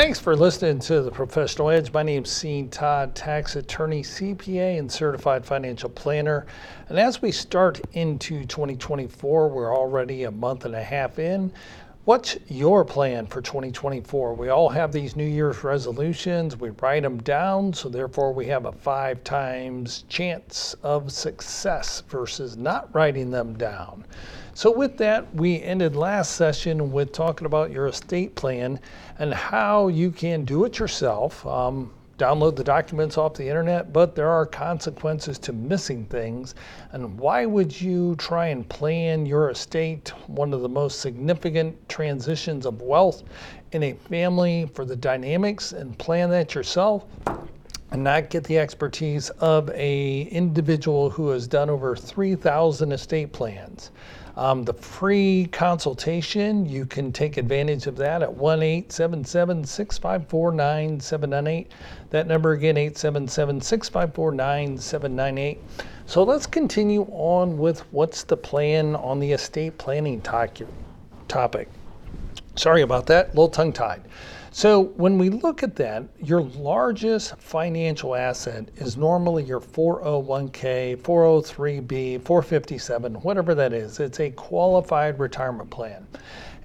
Thanks for listening to the Professional Edge. My name is Sean Todd, tax attorney, CPA, and certified financial planner. And as we start into 2024, we're already a month and a half in. What's your plan for 2024? We all have these New Year's resolutions. We write them down, so therefore we have a five times chance of success versus not writing them down. So, with that, we ended last session with talking about your estate plan and how you can do it yourself. Um, download the documents off the internet, but there are consequences to missing things. And why would you try and plan your estate, one of the most significant transitions of wealth in a family for the dynamics, and plan that yourself? and not get the expertise of a individual who has done over 3,000 estate plans. Um, the free consultation, you can take advantage of that at 1 877 654 9798. That number again, 877 654 9798. So let's continue on with what's the plan on the estate planning topic. Sorry about that, a little tongue tied. So when we look at that, your largest financial asset is normally your 401k, 403b, 457, whatever that is. It's a qualified retirement plan.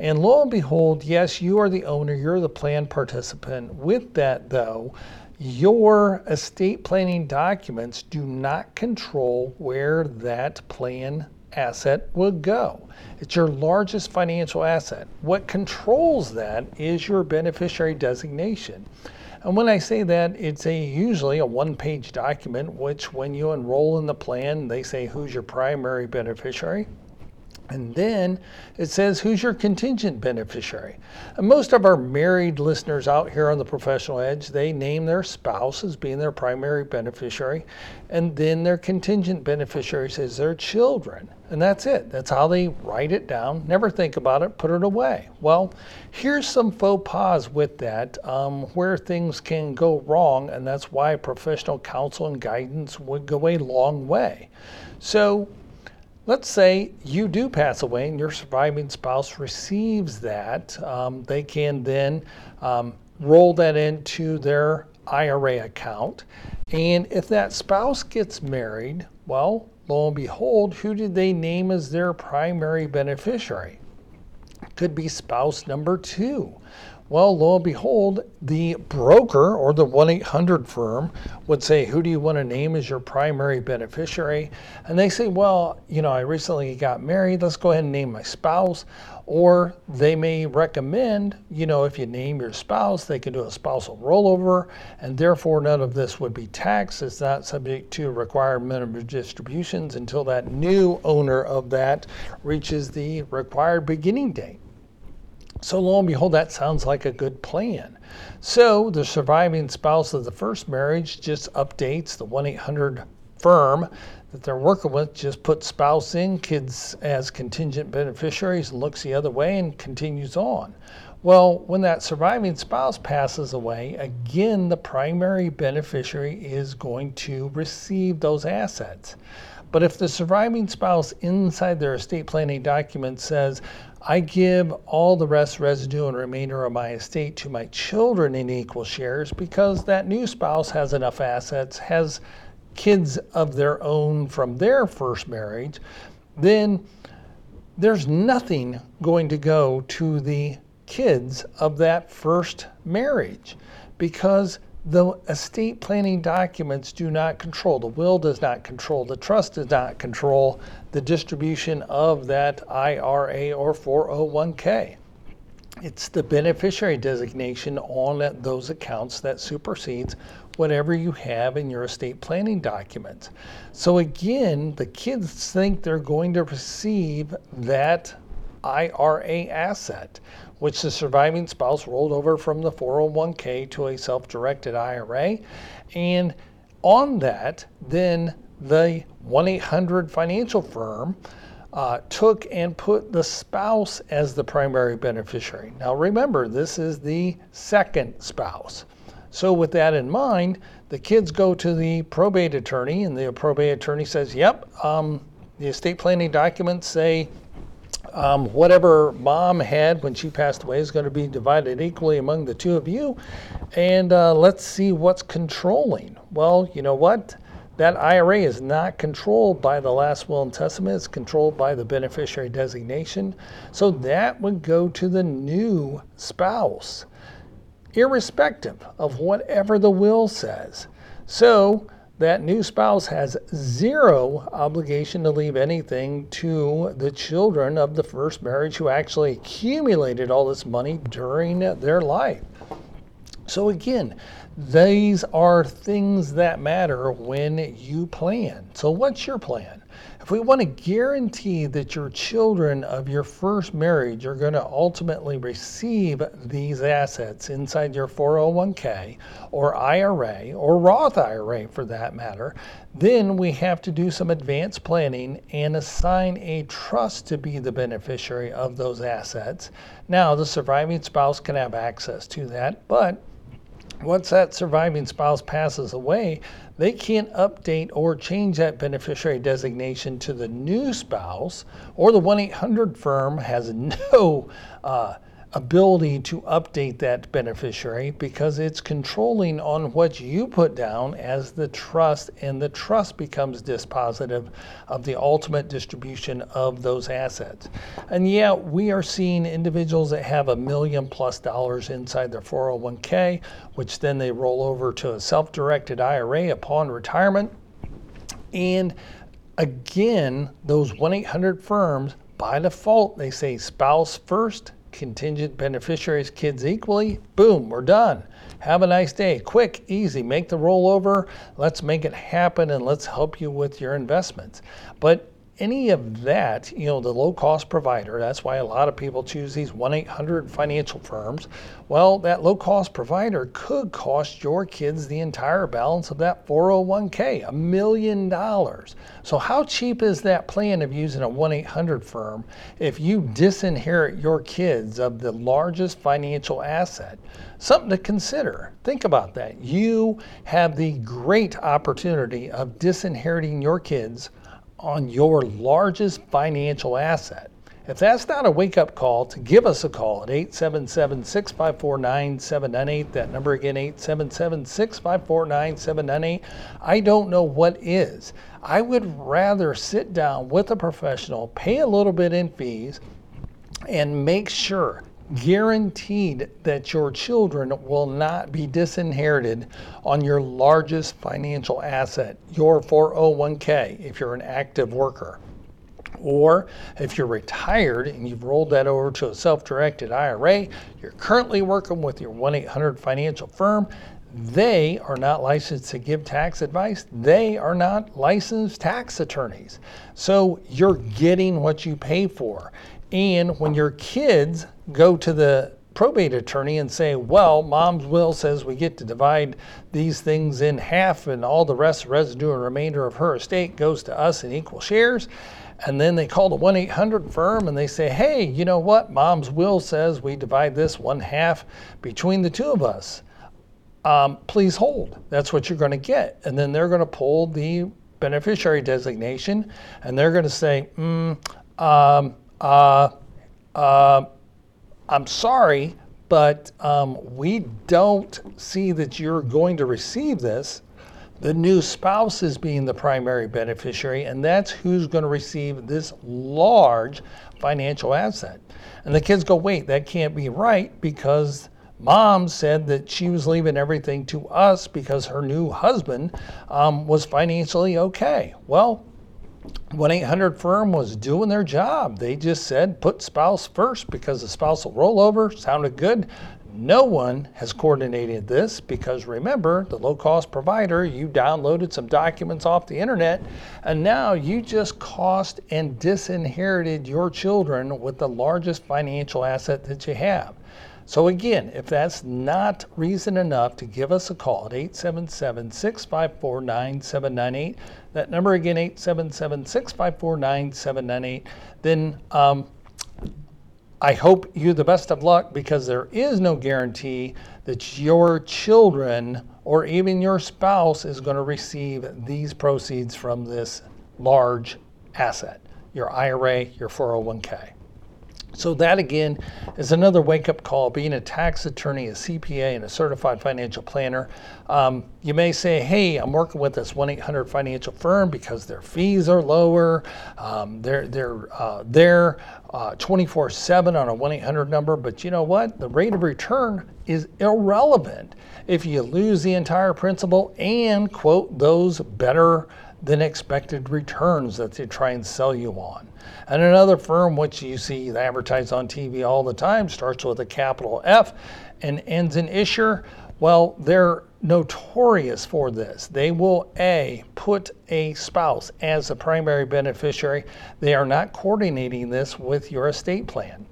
And lo and behold, yes, you are the owner, you're the plan participant. With that, though, your estate planning documents do not control where that plan asset will go. It's your largest financial asset. What controls that is your beneficiary designation. And when I say that, it's a usually a one-page document which when you enroll in the plan, they say who's your primary beneficiary, and then it says, who's your contingent beneficiary? And most of our married listeners out here on the professional edge, they name their spouse as being their primary beneficiary. And then their contingent beneficiary says their children. And that's it. That's how they write it down. Never think about it, put it away. Well, here's some faux pas with that um, where things can go wrong. And that's why professional counsel and guidance would go a long way. So, Let's say you do pass away and your surviving spouse receives that. Um, they can then um, roll that into their IRA account. And if that spouse gets married, well, lo and behold, who did they name as their primary beneficiary? Could be spouse number two. Well, lo and behold, the broker or the 1 800 firm would say, Who do you want to name as your primary beneficiary? And they say, Well, you know, I recently got married. Let's go ahead and name my spouse. Or they may recommend, you know, if you name your spouse, they can do a spousal rollover, and therefore none of this would be taxed. It's not subject to required minimum distributions until that new owner of that reaches the required beginning date. So lo and behold, that sounds like a good plan. So the surviving spouse of the first marriage just updates the 1 800 firm that they're working with, just puts spouse in, kids as contingent beneficiaries, and looks the other way and continues on. Well, when that surviving spouse passes away, again, the primary beneficiary is going to receive those assets. But if the surviving spouse inside their estate planning document says, I give all the rest, residue, and remainder of my estate to my children in equal shares because that new spouse has enough assets, has kids of their own from their first marriage, then there's nothing going to go to the kids of that first marriage because the estate planning documents do not control, the will does not control, the trust does not control the distribution of that IRA or 401k. It's the beneficiary designation on those accounts that supersedes whatever you have in your estate planning documents. So again, the kids think they're going to receive that IRA asset which the surviving spouse rolled over from the 401k to a self directed IRA. And on that, then the 1 800 financial firm uh, took and put the spouse as the primary beneficiary. Now, remember, this is the second spouse. So, with that in mind, the kids go to the probate attorney, and the probate attorney says, Yep, um, the estate planning documents say um, whatever mom had when she passed away is going to be divided equally among the two of you. And uh, let's see what's controlling. Well, you know what? That IRA is not controlled by the last will and testament, it's controlled by the beneficiary designation. So that would go to the new spouse, irrespective of whatever the will says. So that new spouse has zero obligation to leave anything to the children of the first marriage who actually accumulated all this money during their life. So, again, these are things that matter when you plan. So, what's your plan? If we want to guarantee that your children of your first marriage are going to ultimately receive these assets inside your 401k or IRA or Roth IRA for that matter, then we have to do some advanced planning and assign a trust to be the beneficiary of those assets. Now, the surviving spouse can have access to that, but once that surviving spouse passes away, they can't update or change that beneficiary designation to the new spouse, or the 1 800 firm has no uh, ability to update that beneficiary because it's controlling on what you put down as the trust, and the trust becomes dispositive of the ultimate distribution of those assets. And yeah, we are seeing individuals that have a million plus dollars inside their 401k, which then they roll over to a self directed IRA upon retirement. And again, those 1 800 firms, by default, they say spouse first, contingent beneficiaries, kids equally, boom, we're done. Have a nice day. Quick, easy, make the rollover. Let's make it happen and let's help you with your investments. But any of that, you know, the low cost provider, that's why a lot of people choose these 1 800 financial firms. Well, that low cost provider could cost your kids the entire balance of that 401k, a million dollars. So, how cheap is that plan of using a 1 800 firm if you disinherit your kids of the largest financial asset? Something to consider. Think about that. You have the great opportunity of disinheriting your kids on your largest financial asset. If that's not a wake up call, to give us a call at 877 654 9798. That number again, 877 654 9798. I don't know what is. I would rather sit down with a professional, pay a little bit in fees, and make sure guaranteed that your children will not be disinherited on your largest financial asset, your 401k, if you're an active worker. Or if you're retired and you've rolled that over to a self directed IRA, you're currently working with your 1 800 financial firm. They are not licensed to give tax advice. They are not licensed tax attorneys. So you're getting what you pay for. And when your kids go to the probate attorney and say, well, mom's will says we get to divide these things in half and all the rest, residue and remainder of her estate goes to us in equal shares. And then they call the 1 800 firm and they say, hey, you know what? Mom's will says we divide this one half between the two of us. Um, please hold. That's what you're going to get. And then they're going to pull the beneficiary designation and they're going to say, mm, um, uh, uh, I'm sorry, but um, we don't see that you're going to receive this. The new spouse is being the primary beneficiary, and that's who's going to receive this large financial asset. And the kids go, wait, that can't be right because mom said that she was leaving everything to us because her new husband um, was financially okay. Well, 1 800 firm was doing their job. They just said put spouse first because the spouse will roll over. Sounded good. No one has coordinated this because remember, the low cost provider, you downloaded some documents off the internet and now you just cost and disinherited your children with the largest financial asset that you have. So, again, if that's not reason enough to give us a call at 877 654 9798, that number again, 877 654 9798, then um, I hope you the best of luck because there is no guarantee that your children or even your spouse is going to receive these proceeds from this large asset, your IRA, your 401k. So, that again is another wake up call. Being a tax attorney, a CPA, and a certified financial planner, um, you may say, Hey, I'm working with this 1 800 financial firm because their fees are lower. Um, they're they're, uh, they're uh, 24 7 on a 1 800 number. But you know what? The rate of return is irrelevant if you lose the entire principal and quote those better than expected returns that they try and sell you on. And another firm, which you see advertised on TV all the time, starts with a capital F and ends in Isher. Well, they're notorious for this. They will A, put a spouse as a primary beneficiary. They are not coordinating this with your estate plan.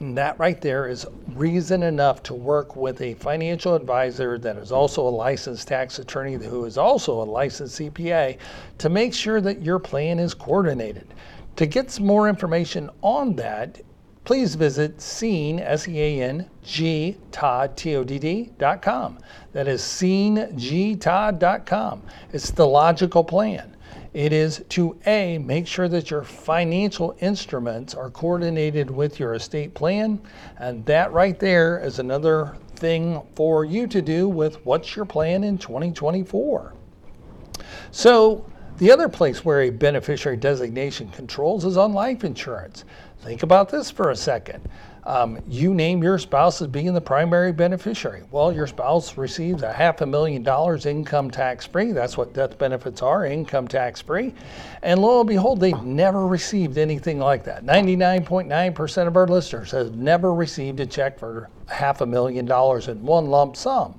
And that right there is reason enough to work with a financial advisor that is also a licensed tax attorney who is also a licensed CPA to make sure that your plan is coordinated. To get some more information on that, please visit Sean, S-E-A-N-G, Todd, T-O-D-D, dot com. That is SeanGTodd.com. It's the logical plan. It is to A, make sure that your financial instruments are coordinated with your estate plan. And that right there is another thing for you to do with what's your plan in 2024. So, the other place where a beneficiary designation controls is on life insurance. Think about this for a second um, you name your spouse as being the primary beneficiary. Well, your spouse receives a half a million dollars income tax free. That's what death benefits are, income tax free. And lo and behold, they've never received anything like that. 99.9% of our listeners have never received a check for half a million dollars in one lump sum.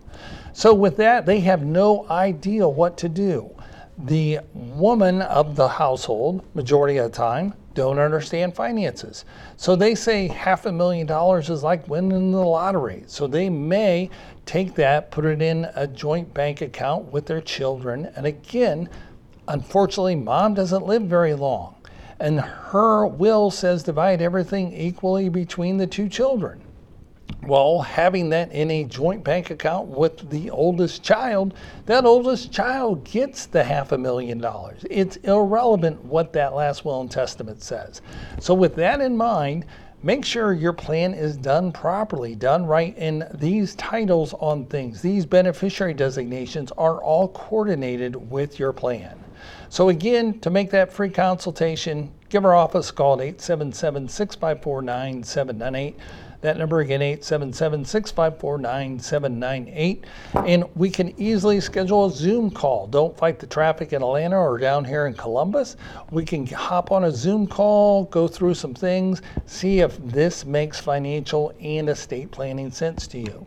So, with that, they have no idea what to do. The woman of the household, majority of the time, don't understand finances. So they say half a million dollars is like winning the lottery. So they may take that, put it in a joint bank account with their children. And again, unfortunately, mom doesn't live very long. And her will says divide everything equally between the two children. Well, having that in a joint bank account with the oldest child, that oldest child gets the half a million dollars. It's irrelevant what that last will and testament says. So, with that in mind, make sure your plan is done properly, done right, and these titles on things, these beneficiary designations are all coordinated with your plan. So, again, to make that free consultation, give our office a call at 877 654 9798. That number again, 877 654 9798. And we can easily schedule a Zoom call. Don't fight the traffic in Atlanta or down here in Columbus. We can hop on a Zoom call, go through some things, see if this makes financial and estate planning sense to you.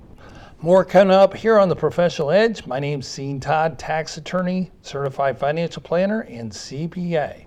More coming up here on the Professional Edge. My name's Sean Todd, tax attorney, certified financial planner, and CPA.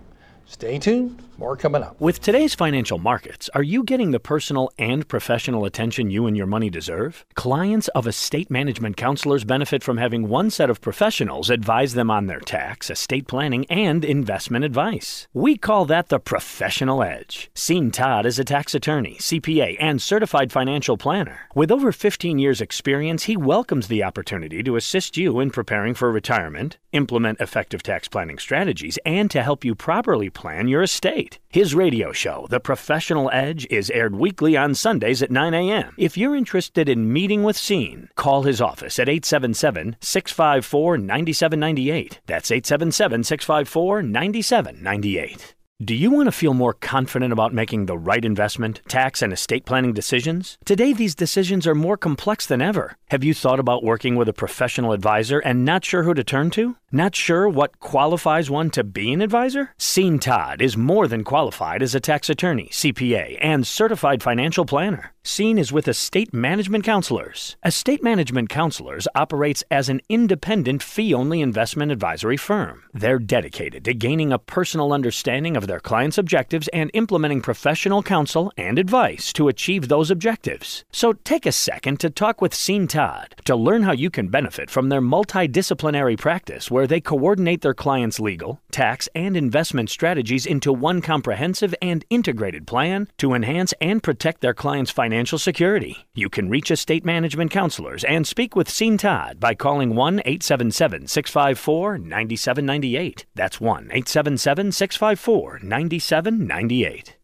Stay tuned, more coming up. With today's financial markets, are you getting the personal and professional attention you and your money deserve? Clients of estate management counselors benefit from having one set of professionals advise them on their tax, estate planning, and investment advice. We call that the professional edge. Sean Todd is a tax attorney, CPA, and certified financial planner. With over 15 years' experience, he welcomes the opportunity to assist you in preparing for retirement, implement effective tax planning strategies, and to help you properly plan your estate. His radio show, The Professional Edge, is aired weekly on Sundays at 9 a.m. If you're interested in meeting with Sean, call his office at 877 654 9798. That's 877 654 9798. Do you want to feel more confident about making the right investment, tax, and estate planning decisions? Today, these decisions are more complex than ever. Have you thought about working with a professional advisor and not sure who to turn to? Not sure what qualifies one to be an advisor? Sean Todd is more than qualified as a tax attorney, CPA, and certified financial planner. Sean is with Estate Management Counselors. Estate Management Counselors operates as an independent fee only investment advisory firm. They're dedicated to gaining a personal understanding of their clients' objectives and implementing professional counsel and advice to achieve those objectives. So take a second to talk with Sean Todd to learn how you can benefit from their multidisciplinary practice where they coordinate their clients' legal, tax, and investment strategies into one comprehensive and integrated plan to enhance and protect their clients' financial security. You can reach estate management counselors and speak with Sean Todd by calling 1 877 654 9798. That's 1 877 654 9798.